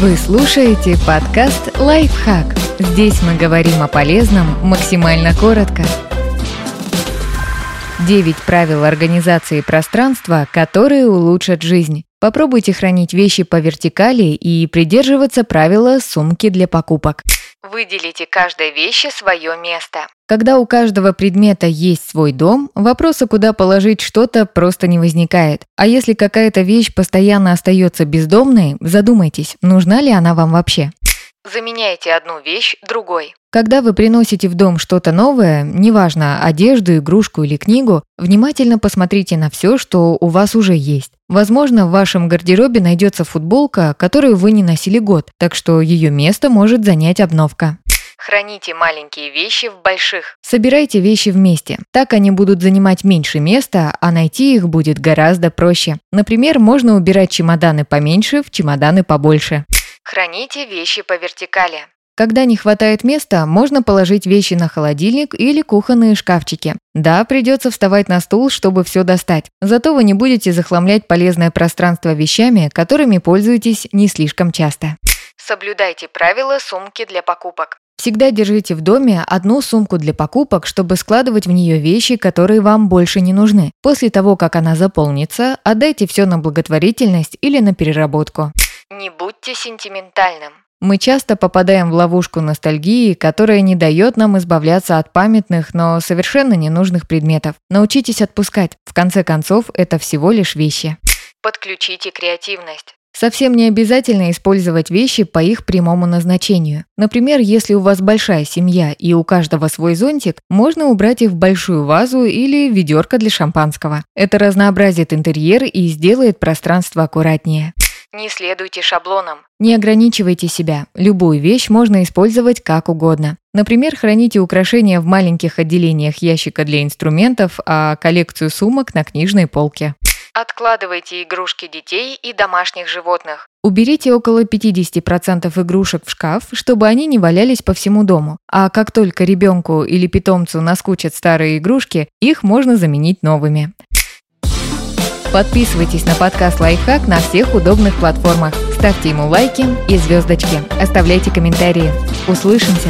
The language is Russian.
Вы слушаете подкаст «Лайфхак». Здесь мы говорим о полезном максимально коротко. 9 правил организации пространства, которые улучшат жизнь. Попробуйте хранить вещи по вертикали и придерживаться правила сумки для покупок. Выделите каждой вещи свое место. Когда у каждого предмета есть свой дом, вопроса, куда положить что-то, просто не возникает. А если какая-то вещь постоянно остается бездомной, задумайтесь, нужна ли она вам вообще. Заменяйте одну вещь другой. Когда вы приносите в дом что-то новое, неважно, одежду, игрушку или книгу, внимательно посмотрите на все, что у вас уже есть. Возможно, в вашем гардеробе найдется футболка, которую вы не носили год, так что ее место может занять обновка. Храните маленькие вещи в больших. Собирайте вещи вместе. Так они будут занимать меньше места, а найти их будет гораздо проще. Например, можно убирать чемоданы поменьше в чемоданы побольше. Храните вещи по вертикали. Когда не хватает места, можно положить вещи на холодильник или кухонные шкафчики. Да, придется вставать на стул, чтобы все достать. Зато вы не будете захламлять полезное пространство вещами, которыми пользуетесь не слишком часто. Соблюдайте правила сумки для покупок. Всегда держите в доме одну сумку для покупок, чтобы складывать в нее вещи, которые вам больше не нужны. После того, как она заполнится, отдайте все на благотворительность или на переработку. Не будьте сентиментальным. Мы часто попадаем в ловушку ностальгии, которая не дает нам избавляться от памятных, но совершенно ненужных предметов. Научитесь отпускать. В конце концов, это всего лишь вещи. Подключите креативность. Совсем не обязательно использовать вещи по их прямому назначению. Например, если у вас большая семья и у каждого свой зонтик, можно убрать их в большую вазу или ведерко для шампанского. Это разнообразит интерьер и сделает пространство аккуратнее. Не следуйте шаблонам. Не ограничивайте себя. Любую вещь можно использовать как угодно. Например, храните украшения в маленьких отделениях ящика для инструментов, а коллекцию сумок на книжной полке. Откладывайте игрушки детей и домашних животных. Уберите около 50% игрушек в шкаф, чтобы они не валялись по всему дому. А как только ребенку или питомцу наскучат старые игрушки, их можно заменить новыми. Подписывайтесь на подкаст «Лайфхак» на всех удобных платформах. Ставьте ему лайки и звездочки. Оставляйте комментарии. Услышимся!